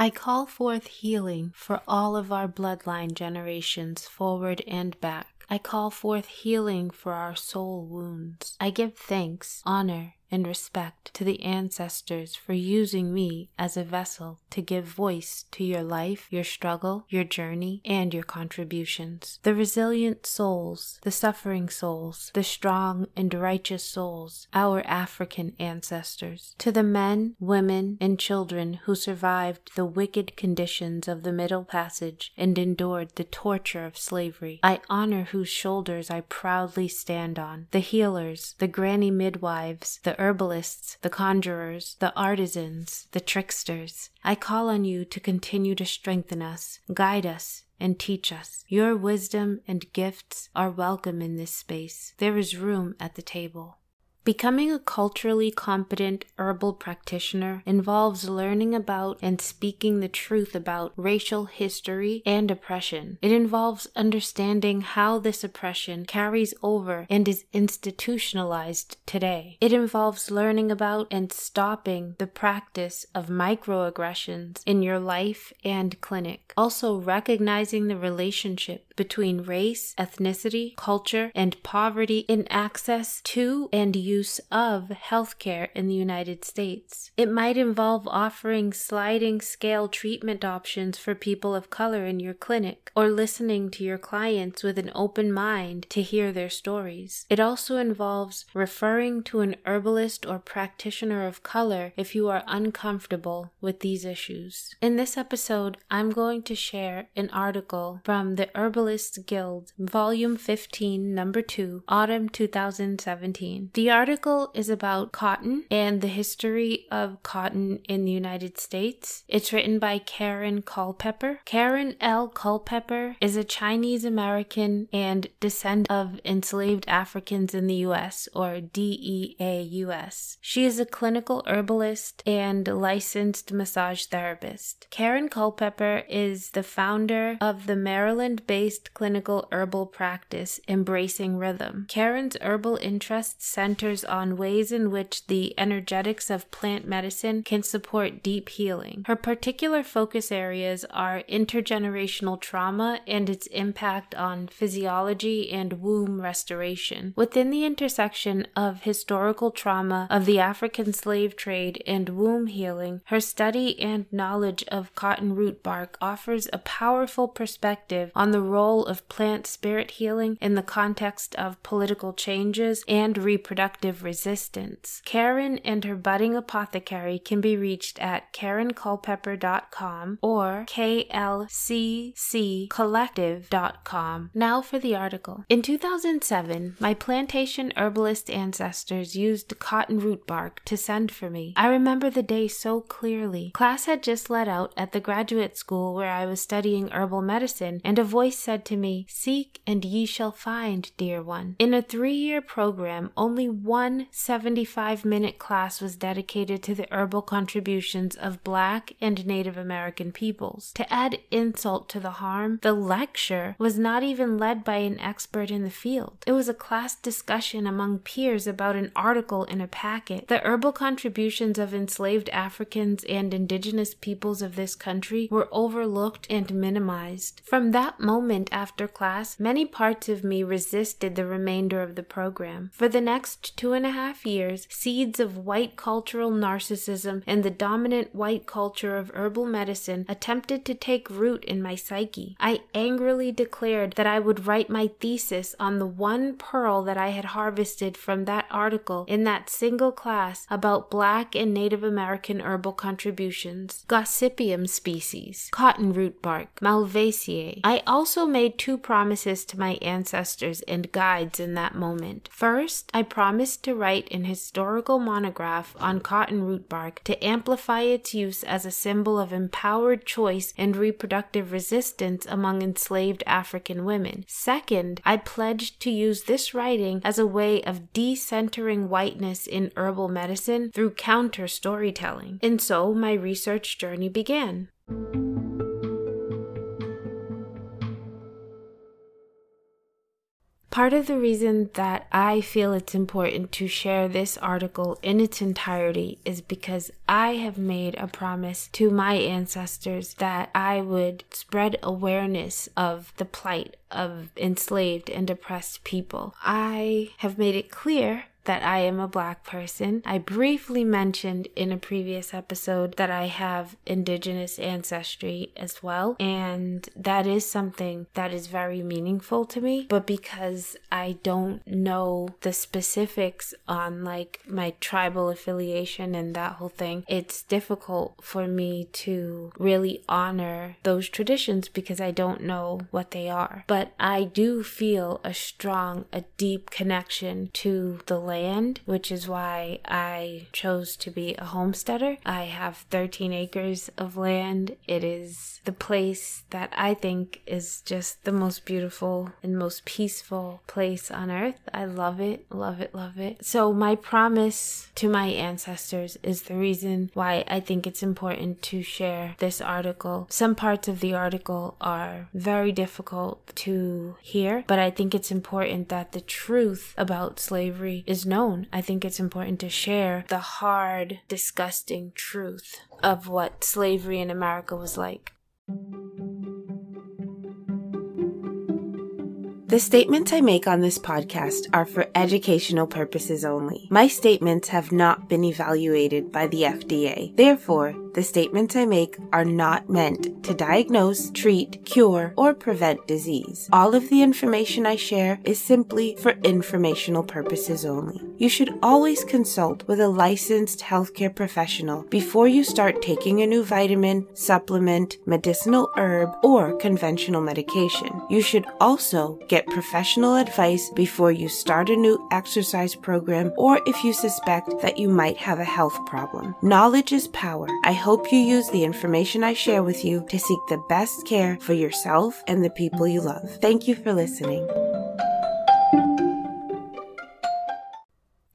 I call forth healing for all of our bloodline generations, forward and back. I call forth healing for our soul wounds. I give thanks, honor, and respect to the ancestors for using me as a vessel to give voice to your life, your struggle, your journey, and your contributions. The resilient souls, the suffering souls, the strong and righteous souls, our African ancestors. To the men, women, and children who survived the wicked conditions of the Middle Passage and endured the torture of slavery, I honor whose shoulders I proudly stand on. The healers, the granny midwives, the herbalists, the conjurers, the artisans, the tricksters. I call on you to continue to strengthen us, guide us, and teach us. Your wisdom and gifts are welcome in this space. There is room at the table. Becoming a culturally competent herbal practitioner involves learning about and speaking the truth about racial history and oppression. It involves understanding how this oppression carries over and is institutionalized today. It involves learning about and stopping the practice of microaggressions in your life and clinic. Also, recognizing the relationship between race, ethnicity, culture, and poverty in access to and use of healthcare in the United States. It might involve offering sliding scale treatment options for people of color in your clinic or listening to your clients with an open mind to hear their stories. It also involves referring to an herbalist or practitioner of color if you are uncomfortable with these issues. In this episode, I'm going to share an article from the Herbalist Guild, Volume 15, Number 2, Autumn 2017. The article is about cotton and the history of cotton in the United States. It's written by Karen Culpepper. Karen L. Culpepper is a Chinese American and descendant of enslaved Africans in the U.S., or DEAUS. She is a clinical herbalist and licensed massage therapist. Karen Culpepper is the founder of the Maryland based clinical herbal practice, Embracing Rhythm. Karen's herbal interest centers on ways in which the energetics of plant medicine can support deep healing. Her particular focus areas are intergenerational trauma and its impact on physiology and womb restoration. Within the intersection of historical trauma of the African slave trade and womb healing, her study and knowledge of cotton root bark offers a powerful perspective on the role role of plant spirit healing in the context of political changes and reproductive resistance. Karen and her budding apothecary can be reached at karenculpepper.com or klcccollective.com. Now for the article. In 2007, my plantation herbalist ancestors used cotton root bark to send for me. I remember the day so clearly. Class had just let out at the graduate school where I was studying herbal medicine, and a voice said to me, Seek and ye shall find, dear one. In a three year program, only one 75 minute class was dedicated to the herbal contributions of Black and Native American peoples. To add insult to the harm, the lecture was not even led by an expert in the field. It was a class discussion among peers about an article in a packet. The herbal contributions of enslaved Africans and indigenous peoples of this country were overlooked and minimized. From that moment, after class, many parts of me resisted the remainder of the program. For the next two and a half years, seeds of white cultural narcissism and the dominant white culture of herbal medicine attempted to take root in my psyche. I angrily declared that I would write my thesis on the one pearl that I had harvested from that article in that single class about Black and Native American herbal contributions, Gossypium species, cotton root bark, Malvaceae. I also made two promises to my ancestors and guides in that moment. First, I promised to write an historical monograph on cotton root bark to amplify its use as a symbol of empowered choice and reproductive resistance among enslaved African women. Second, I pledged to use this writing as a way of decentering whiteness in herbal medicine through counter storytelling. And so my research journey began. Part of the reason that I feel it's important to share this article in its entirety is because I have made a promise to my ancestors that I would spread awareness of the plight of enslaved and oppressed people. I have made it clear that I am a black person. I briefly mentioned in a previous episode that I have indigenous ancestry as well, and that is something that is very meaningful to me. But because I don't know the specifics on like my tribal affiliation and that whole thing, it's difficult for me to really honor those traditions because I don't know what they are. But I do feel a strong, a deep connection to the land land, which is why I chose to be a homesteader. I have 13 acres of land. It is the place that I think is just the most beautiful and most peaceful place on earth. I love it, love it, love it. So, my promise to my ancestors is the reason why I think it's important to share this article. Some parts of the article are very difficult to hear, but I think it's important that the truth about slavery is known. I think it's important to share the hard, disgusting truth of what slavery in America was like. The statements I make on this podcast are for educational purposes only. My statements have not been evaluated by the FDA. Therefore, the statements I make are not meant to diagnose, treat, cure, or prevent disease. All of the information I share is simply for informational purposes only. You should always consult with a licensed healthcare professional before you start taking a new vitamin, supplement, medicinal herb, or conventional medication. You should also get professional advice before you start a new exercise program or if you suspect that you might have a health problem. Knowledge is power. I hope you use the information I share with you to seek the best care for yourself and the people you love. Thank you for listening.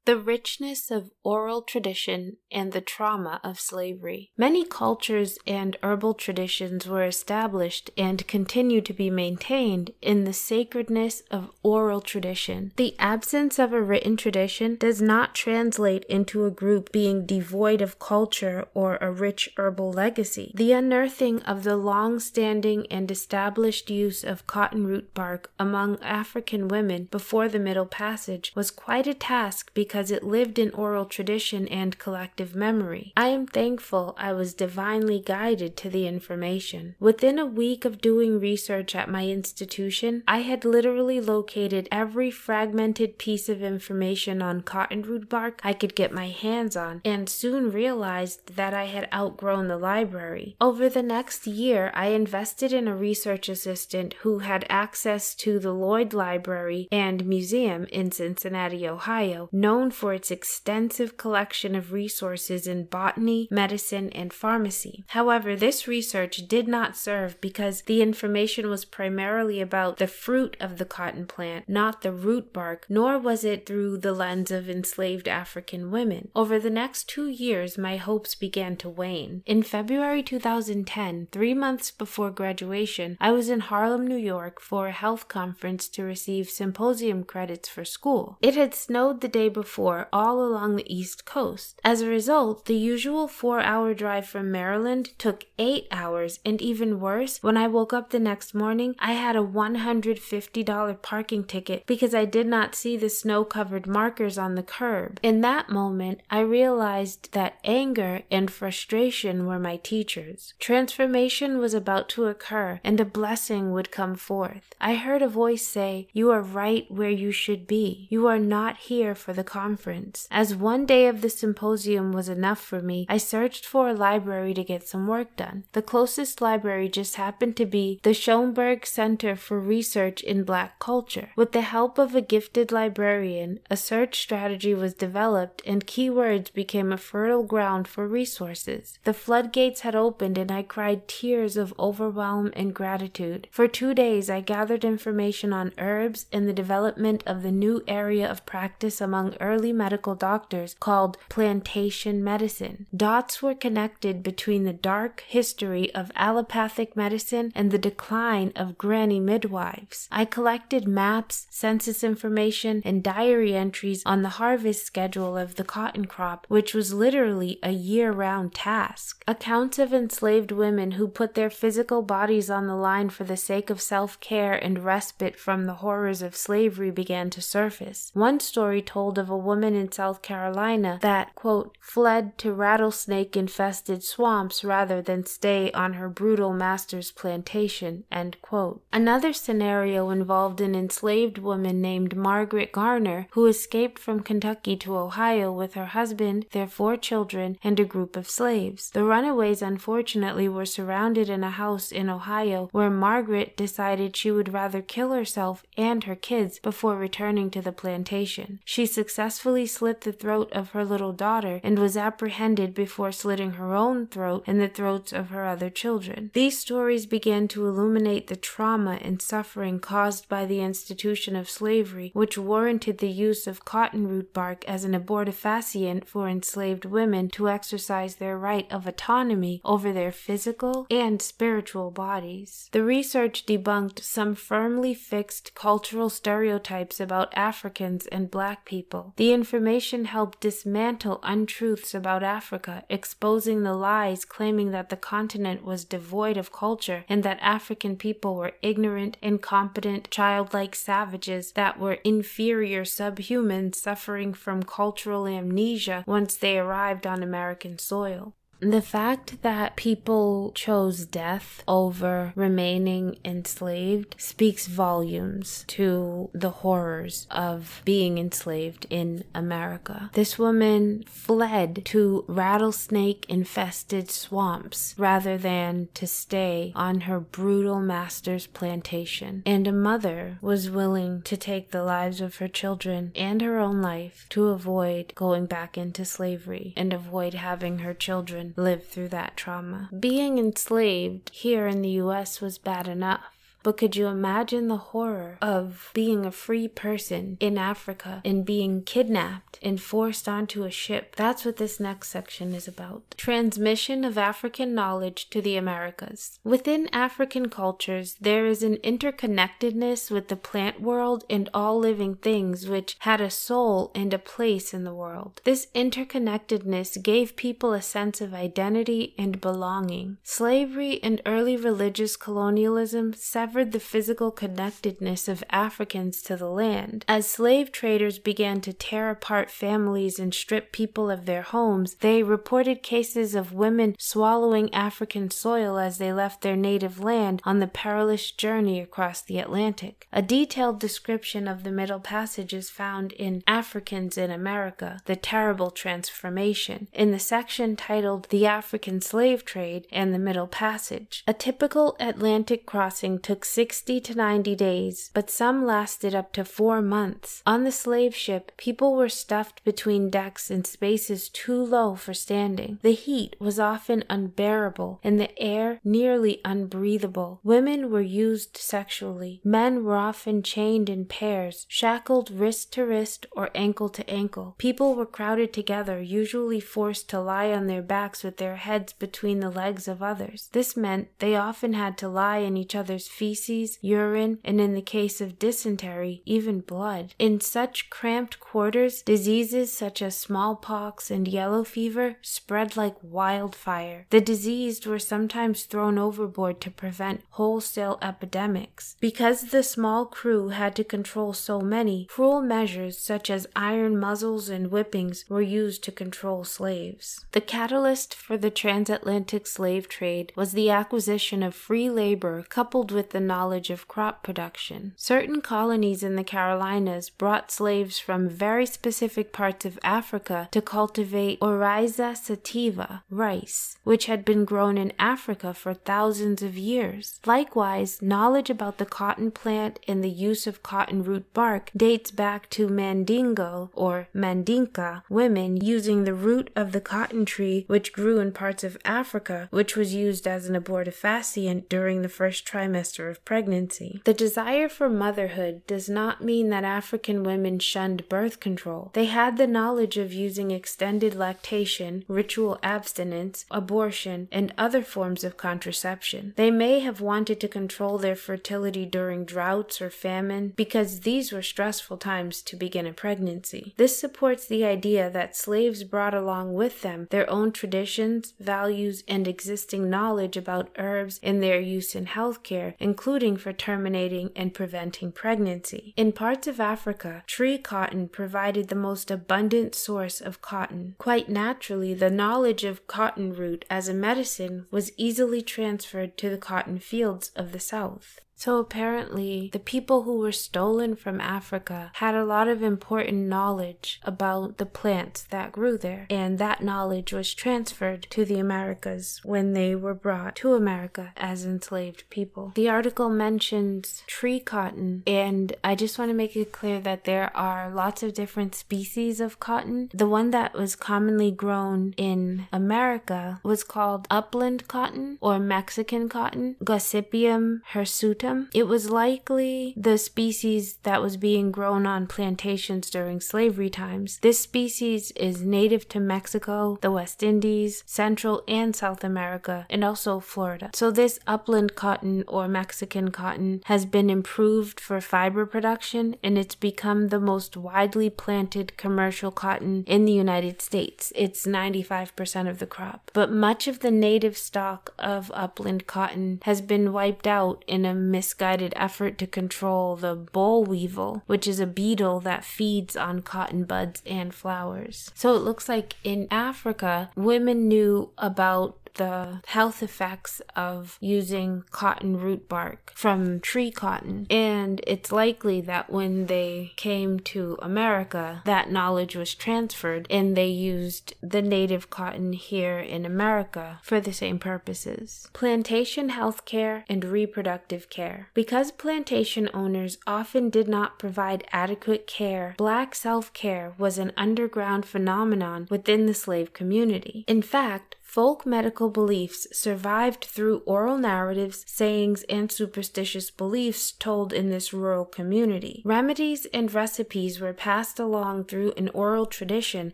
The richness of oral tradition and the trauma of slavery. Many cultures and herbal traditions were established and continue to be maintained in the sacredness of oral tradition. The absence of a written tradition does not translate into a group being devoid of culture or a rich herbal legacy. The unearthing of the long standing and established use of cotton root bark among African women before the Middle Passage was quite a task because because it lived in oral tradition and collective memory. I am thankful I was divinely guided to the information. Within a week of doing research at my institution, I had literally located every fragmented piece of information on cottonroot bark I could get my hands on, and soon realized that I had outgrown the library. Over the next year, I invested in a research assistant who had access to the Lloyd Library and Museum in Cincinnati, Ohio, known known for its extensive collection of resources in botany, medicine, and pharmacy. However, this research did not serve because the information was primarily about the fruit of the cotton plant, not the root bark, nor was it through the lens of enslaved African women. Over the next two years, my hopes began to wane. In February 2010, three months before graduation, I was in Harlem, New York for a health conference to receive symposium credits for school. It had snowed the day before before all along the East Coast. As a result, the usual four hour drive from Maryland took eight hours, and even worse, when I woke up the next morning, I had a $150 parking ticket because I did not see the snow covered markers on the curb. In that moment, I realized that anger and frustration were my teachers. Transformation was about to occur, and a blessing would come forth. I heard a voice say, You are right where you should be. You are not here for the conference. As one day of the symposium was enough for me, I searched for a library to get some work done. The closest library just happened to be the Schomburg Center for Research in Black Culture. With the help of a gifted librarian, a search strategy was developed and keywords became a fertile ground for resources. The floodgates had opened and I cried tears of overwhelm and gratitude. For two days, I gathered information on herbs and the development of the new area of practice among herbs early medical doctors called plantation medicine. Dots were connected between the dark history of allopathic medicine and the decline of granny midwives. I collected maps, census information, and diary entries on the harvest schedule of the cotton crop, which was literally a year round task. Accounts of enslaved women who put their physical bodies on the line for the sake of self care and respite from the horrors of slavery began to surface. One story told of a woman in South Carolina that, quote, fled to rattlesnake infested swamps rather than stay on her brutal master's plantation, end quote. Another scenario involved an enslaved woman named Margaret Garner who escaped from Kentucky to Ohio with her husband, their four children, and a group of slaves. The runaways unfortunately were surrounded in a house in Ohio where Margaret decided she would rather kill herself and her kids before returning to the plantation. She successfully slit the throat of her little daughter and was apprehended before slitting her own throat and the throats of her other children. These stories began to illuminate the trauma and suffering caused by the institution of slavery, which warranted the use of cotton root bark as an abortifacient for enslaved women to exercise their right of autonomy over their physical and spiritual bodies. The research debunked some firmly fixed cultural stereotypes about Africans and black people. The information helped dismantle untruths about Africa, exposing the lies claiming that the continent was devoid of culture and that African people were ignorant, incompetent, childlike savages that were inferior subhumans suffering from cultural amnesia once they arrived on American soil. The fact that people chose death over remaining enslaved speaks volumes to the horrors of being enslaved in America. This woman fled to rattlesnake infested swamps rather than to stay on her brutal master's plantation. And a mother was willing to take the lives of her children and her own life to avoid going back into slavery and avoid having her children lived through that trauma. Being enslaved here in the US was bad enough. But could you imagine the horror of being a free person in Africa and being kidnapped and forced onto a ship? That's what this next section is about. Transmission of African knowledge to the Americas. Within African cultures, there is an interconnectedness with the plant world and all living things which had a soul and a place in the world. This interconnectedness gave people a sense of identity and belonging. Slavery and early religious colonialism severed the physical connectedness of Africans to the land. As slave traders began to tear apart families and strip people of their homes, they reported cases of women swallowing African soil as they left their native land on the perilous journey across the Atlantic. A detailed description of the Middle Passage is found in Africans in America, The Terrible Transformation, in the section titled The African Slave Trade and the Middle Passage. A typical Atlantic crossing took 60 to 90 days, but some lasted up to four months. On the slave ship, people were stuffed between decks in spaces too low for standing. The heat was often unbearable and the air nearly unbreathable. Women were used sexually. Men were often chained in pairs, shackled wrist to wrist or ankle to ankle. People were crowded together, usually forced to lie on their backs with their heads between the legs of others. This meant they often had to lie in each other's feces, urine, and in the case of dysentery, even blood. In such cramped quarters, diseases such as smallpox and yellow fever spread like wildfire. The diseased were sometimes thrown overboard to prevent wholesale epidemics. Because the small crew had to control so many, cruel measures such as iron muzzles and whippings were used to control slaves. The catalyst for the transatlantic slave trade was the acquisition of free labor coupled with the knowledge of crop production. Certain colonies in the Carolinas brought slaves from very specific parts of Africa to cultivate Oryza sativa, rice, which had been grown in Africa for thousands of years. Likewise, knowledge about the cotton plant and the use of cotton root bark dates back to Mandingo or Mandinka women using the root of the cotton tree which grew in parts of Africa, which was used as an abortifacient during the first trimester of pregnancy. The desire for motherhood does not mean that African women shunned birth control. They had the knowledge of using extended lactation, ritual abstinence, abortion, and other forms of contraception. They may have wanted to control their fertility during droughts or famine because these were stressful times to begin a pregnancy. This supports the idea that slaves brought along with them their own traditions, values, and existing knowledge about herbs and their use in healthcare, including for terminating and preventing pregnancy. In parts of Africa, tree cotton provided the most abundant source of cotton. Quite naturally, the knowledge of cotton root as a medicine was easily transferred to the cotton fields of the South. So apparently, the people who were stolen from Africa had a lot of important knowledge about the plants that grew there, and that knowledge was transferred to the Americas when they were brought to America as enslaved people. The article mentions tree cotton, and I just want to make it clear that there are lots of different species of cotton. The one that was commonly grown in America was called upland cotton or Mexican cotton, Gossypium hirsutum it was likely the species that was being grown on plantations during slavery times. This species is native to Mexico, the West Indies, Central and South America, and also Florida. So, this upland cotton or Mexican cotton has been improved for fiber production and it's become the most widely planted commercial cotton in the United States. It's 95% of the crop. But much of the native stock of upland cotton has been wiped out in a misguided effort to control the boll weevil, which is a beetle that feeds on cotton buds and flowers. So it looks like in Africa, women knew about the health effects of using cotton root bark from tree cotton. And it's likely that when they came to America, that knowledge was transferred and they used the native cotton here in America for the same purposes. Plantation health care and reproductive care. Because plantation owners often did not provide adequate care, black self care was an underground phenomenon within the slave community. In fact, Folk medical beliefs survived through oral narratives, sayings, and superstitious beliefs told in this rural community. Remedies and recipes were passed along through an oral tradition,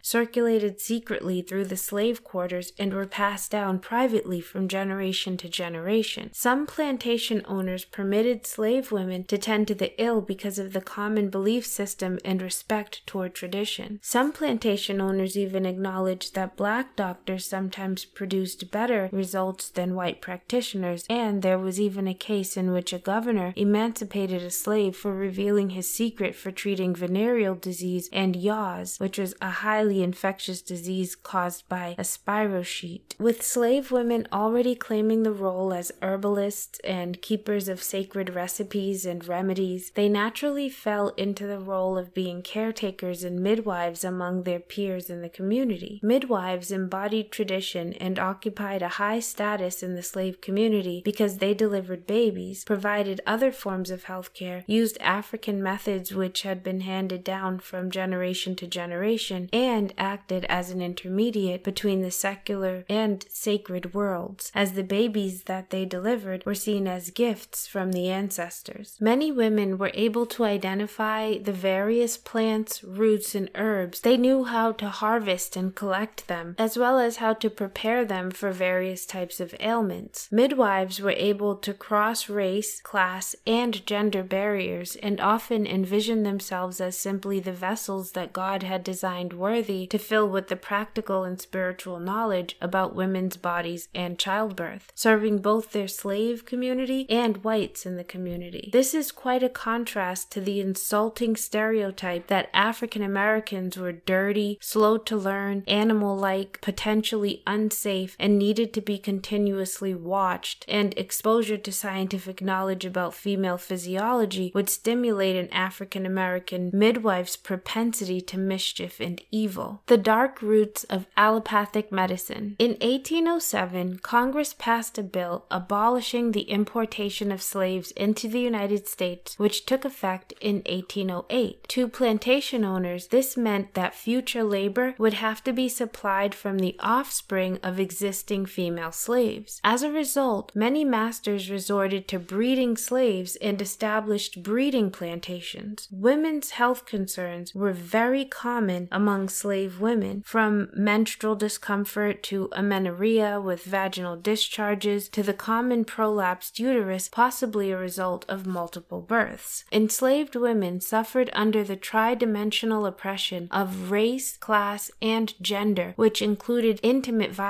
circulated secretly through the slave quarters, and were passed down privately from generation to generation. Some plantation owners permitted slave women to tend to the ill because of the common belief system and respect toward tradition. Some plantation owners even acknowledged that black doctors sometimes produced better results than white practitioners, and there was even a case in which a governor emancipated a slave for revealing his secret for treating venereal disease and yaws, which was a highly infectious disease caused by a spirochete. With slave women already claiming the role as herbalists and keepers of sacred recipes and remedies, they naturally fell into the role of being caretakers and midwives among their peers in the community. Midwives embodied tradition and occupied a high status in the slave community because they delivered babies, provided other forms of health care, used African methods which had been handed down from generation to generation, and acted as an intermediate between the secular and sacred worlds, as the babies that they delivered were seen as gifts from the ancestors. Many women were able to identify the various plants, roots, and herbs. They knew how to harvest and collect them, as well as how to prepare prepare them for various types of ailments. Midwives were able to cross race, class, and gender barriers and often envisioned themselves as simply the vessels that God had designed worthy to fill with the practical and spiritual knowledge about women's bodies and childbirth, serving both their slave community and whites in the community. This is quite a contrast to the insulting stereotype that African Americans were dirty, slow to learn, animal like, potentially unsafe safe and needed to be continuously watched, and exposure to scientific knowledge about female physiology would stimulate an African American midwife's propensity to mischief and evil. The dark roots of allopathic medicine. In 1807, Congress passed a bill abolishing the importation of slaves into the United States, which took effect in 1808. To plantation owners, this meant that future labor would have to be supplied from the offspring of existing female slaves. As a result, many masters resorted to breeding slaves and established breeding plantations. Women's health concerns were very common among slave women, from menstrual discomfort to amenorrhea with vaginal discharges to the common prolapsed uterus, possibly a result of multiple births. Enslaved women suffered under the tri-dimensional oppression of race, class, and gender, which included intimate violence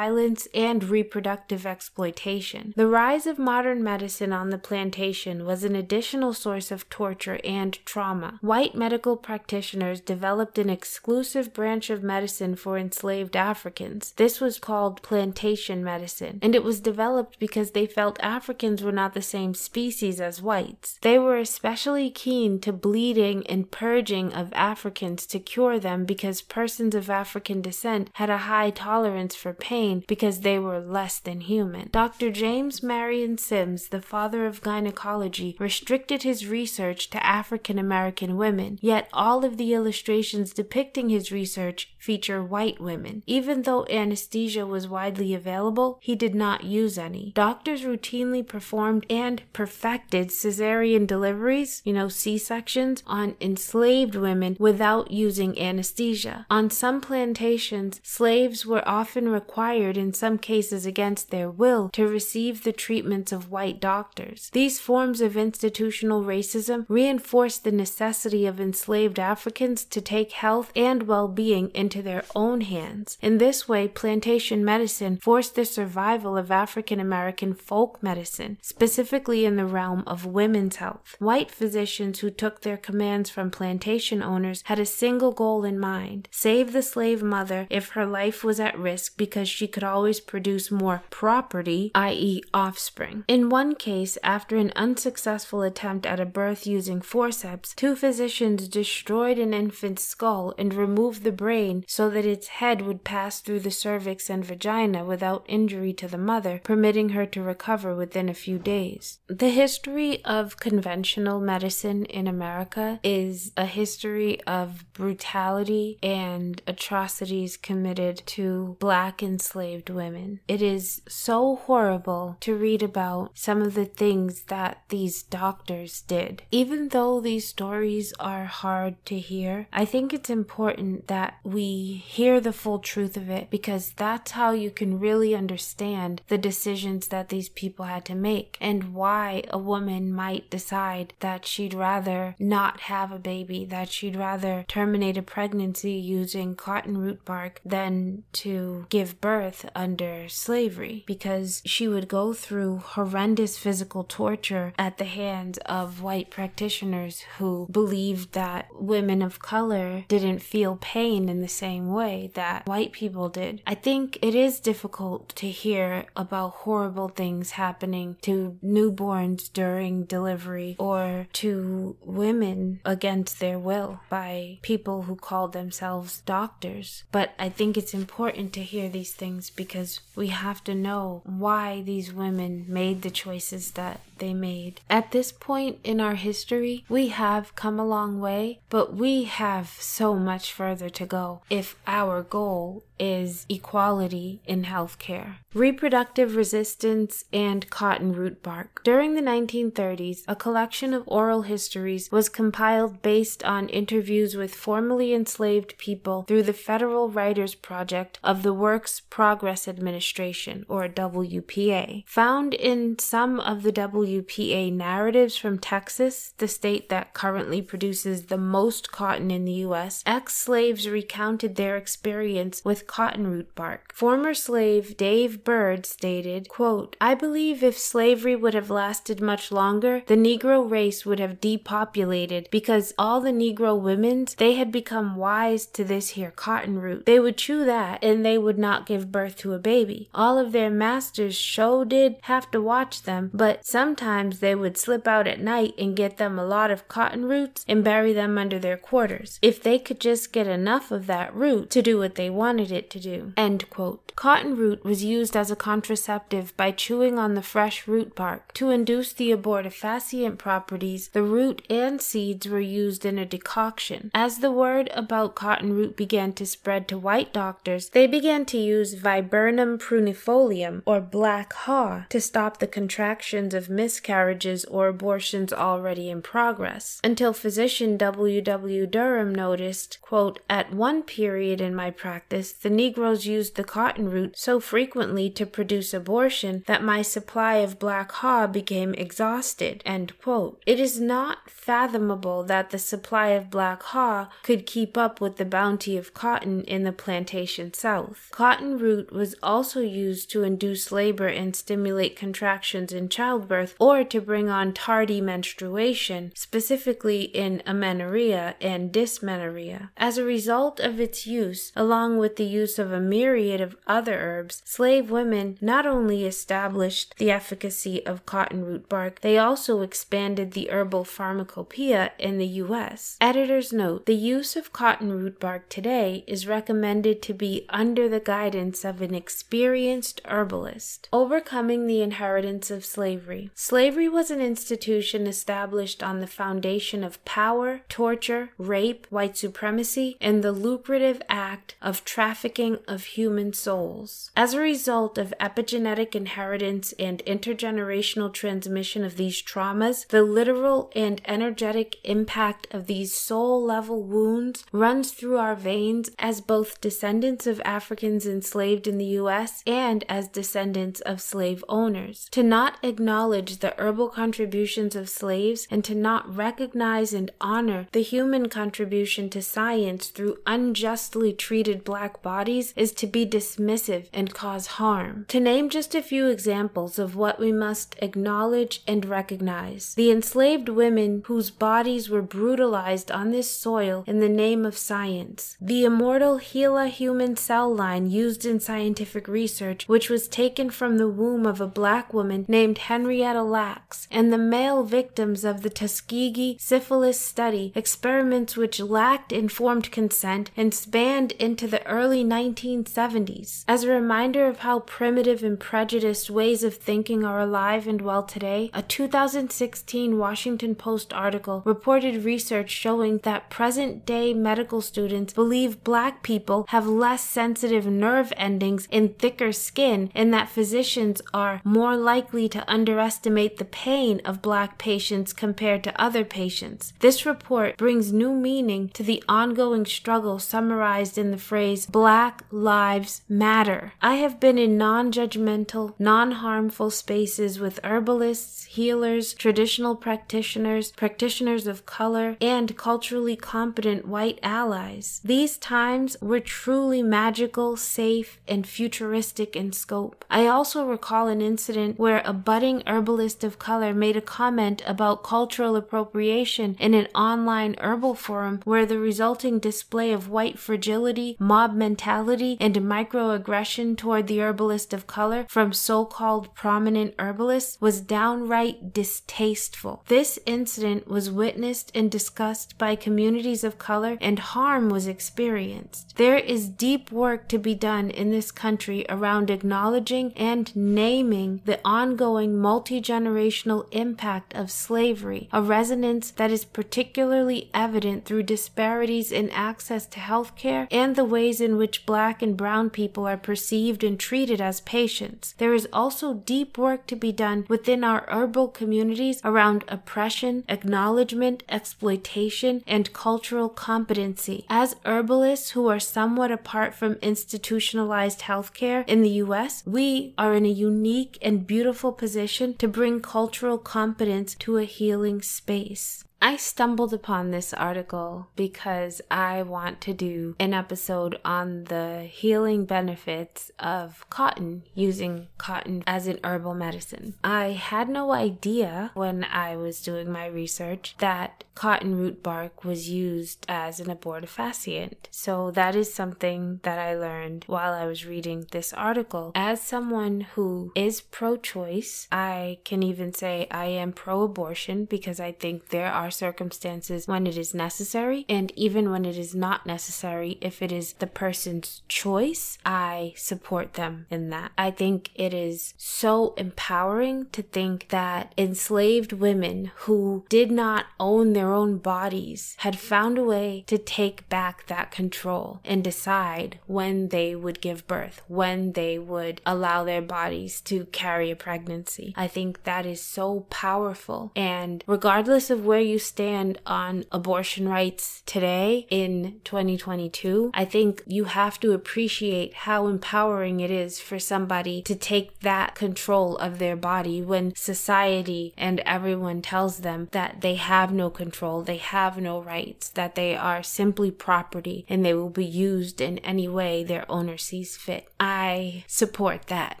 and reproductive exploitation. The rise of modern medicine on the plantation was an additional source of torture and trauma. White medical practitioners developed an exclusive branch of medicine for enslaved Africans. This was called plantation medicine, and it was developed because they felt Africans were not the same species as whites. They were especially keen to bleeding and purging of Africans to cure them because persons of African descent had a high tolerance for pain because they were less than human. Dr. James Marion Sims, the father of gynecology, restricted his research to African American women, yet all of the illustrations depicting his research feature white women. Even though anesthesia was widely available, he did not use any. Doctors routinely performed and perfected cesarean deliveries, you know, C sections, on enslaved women without using anesthesia. On some plantations, slaves were often required, in some cases against their will, to receive the treatments of white doctors. These forms of institutional racism reinforced the necessity of enslaved Africans to take health and well being into their own hands. In this way, plantation medicine forced the survival of African American folk medicine, specifically in the realm of women's health. White physicians who took their commands from plantation owners had a single goal in mind save the slave mother if her life was at risk because she could always produce more property, i.e., offspring. In one case, after an unsuccessful attempt at a birth using forceps, two physicians destroyed an infant's skull and removed the brain so that its head would pass through the cervix and vagina without injury to the mother, permitting her to recover within a few days. The history of conventional medicine in America is a history of brutality and atrocities committed to black enslaved women. It is so horrible to read about some of the things that these doctors did. Even though these stories are hard to hear, I think it's important that we hear the full truth of it because that's how you can really understand the decisions that these people had to make and why a woman might decide that she'd rather not have a baby, that she'd rather terminate a pregnancy using cotton root bark than to give birth under slavery because she would go through horrendous physical torture at the hands of white practitioners who believed that women of color didn't feel pain in the same way that white people did. I think it is difficult to hear about horrible things happening to newborns during delivery or to women against their will by people who call themselves doctors. But I think it's important to hear these things because we have to know why these women made the choices that they made. At this point in our history, we have come a long way, but we have so much further to go if our goal is equality in healthcare. Reproductive resistance and cotton root bark. During the 1930s, a collection of oral histories was compiled based on interviews with formerly enslaved people through the Federal Writers Project of the Works Progress Administration, or WPA. Found in some of the WPA narratives from Texas, the state that currently produces the most cotton in the U.S., ex slaves recounted their experience with cotton root bark. Former slave Dave Bird stated, quote, I believe if slavery would have lasted much longer, the Negro race would have depopulated because all the Negro women's, they had become wise to this here cotton root. They would chew that and they would not give birth to a baby. All of their masters show did have to watch them, but sometimes they would slip out at night and get them a lot of cotton roots and bury them under their quarters. If they could just get enough of that root to do what they wanted it to do. End quote. Cotton root was used used as a contraceptive by chewing on the fresh root bark. To induce the abortifacient properties, the root and seeds were used in a decoction. As the word about cotton root began to spread to white doctors, they began to use viburnum prunifolium, or black haw, to stop the contractions of miscarriages or abortions already in progress, until physician W. W. Durham noticed, quote, At one period in my practice, the Negroes used the cotton root so frequently to produce abortion that my supply of black haw became exhausted. It is not fathomable that the supply of black haw could keep up with the bounty of cotton in the plantation South. Cotton root was also used to induce labor and stimulate contractions in childbirth or to bring on tardy menstruation, specifically in amenorrhea and dysmenorrhea. As a result of its use, along with the use of a myriad of other herbs, slave women not only established the efficacy of cotton root bark, they also expanded the herbal pharmacopoeia in the U.S. Editor's note The use of cotton root bark today is recommended to be under the guidance of an experienced herbalist. Overcoming the inheritance of slavery. Slavery was an institution established on the foundation of power, torture, rape, white supremacy, and the lucrative act of trafficking of human souls. As a result of epigenetic inheritance and intergenerational transmission of these traumas, the literal and energetic impact of these soul level wounds runs through our veins as both descendants of Africans enslaved in the U.S. and as descendants of slave owners. To not acknowledge the herbal contributions of slaves and to not recognize and honor the human contribution to science through unjustly treated black bodies is to be dismissive and cause harm. To name just a few examples of what we must acknowledge and recognize. The enslaved women whose bodies were brutalized on this soil in the name of science, the immortal HeLa human cell line used in scientific research, which was taken from the womb of a black woman named Henrietta Lacks, and the male victims of the Tuskegee syphilis study, experiments which lacked informed consent and spanned into the early 1970s. As a reminder of how primitive and prejudiced ways of thinking are alive and well today, a 2016 Washington Post article reported research showing that present day medical students believe black people have less sensitive nerve endings and thicker skin, and that physicians are more likely to underestimate the pain of black patients compared to other patients. This report brings new meaning to the ongoing struggle summarized in the phrase Black Lives Matter. I have been in non judgmental, non harmful spaces with herbalists, healers, traditional practitioners, practitioners of color, and culturally competent white allies. These times were truly magical, safe, and futuristic in scope. I also recall an incident where a budding herbalist of color made a comment about cultural appropriation in an online herbal forum where the resulting display of white fragility, mob mentality, and microaggression toward the herbalist of color from so called prominent herbalists was downright distasteful. This incident was witnessed and discussed by communities of color, and harm was experienced. There is deep work to be done in this country around acknowledging and naming the ongoing multi generational impact of slavery, a resonance that is particularly evident through disparities in access to health care and the ways in which black and brown people are perceived and treated as patients. There is also deep work to be done within our herbal communities around oppression, acknowledgement, exploitation, and cultural competency. As herbalists who are somewhat apart from institutionalized healthcare in the US, we are in a unique and beautiful position to bring cultural competence to a healing space. I stumbled upon this article because I want to do an episode on the healing benefits of cotton, using cotton as an herbal medicine. I had no idea when I was doing my research that cotton root bark was used as an abortifacient. So that is something that I learned while I was reading this article. As someone who is pro choice, I can even say I am pro abortion because I think there are circumstances when it is necessary. And even when it is not necessary, if it is the person's choice, I support them in that. I think it is so empowering to think that enslaved women who did not own their own bodies had found a way to take back that control and decide when they would give birth, when they would allow their bodies to carry a pregnancy. I think that is so powerful. And regardless of where you stand on abortion rights today in 2022, I think you have to appreciate how empowering it is for somebody to take that control of their body when society and everyone tells them that they have no control, they have no rights, that they are simply property and they will be used in any way their owner sees fit. I support that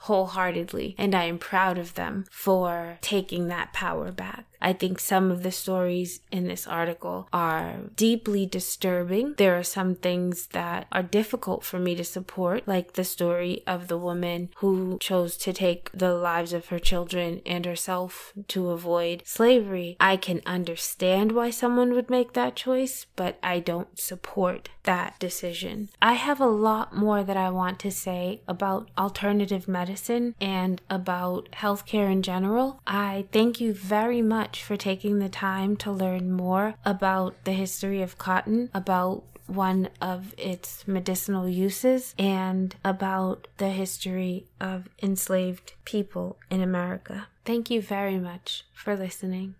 wholeheartedly and I am proud of them for taking that power back. I think some of the stories in this article are deeply disturbing. There are some things that are difficult for me to support, like the story of the woman who chose to take the lives of her children and herself to avoid slavery. I can understand why someone would make that choice, but I don't support that decision. I have a lot more that I want to say about alternative medicine and about healthcare in general. I thank you very much for taking the time to learn more about the history of cotton, about one of its medicinal uses, and about the history of enslaved people in America. Thank you very much for listening.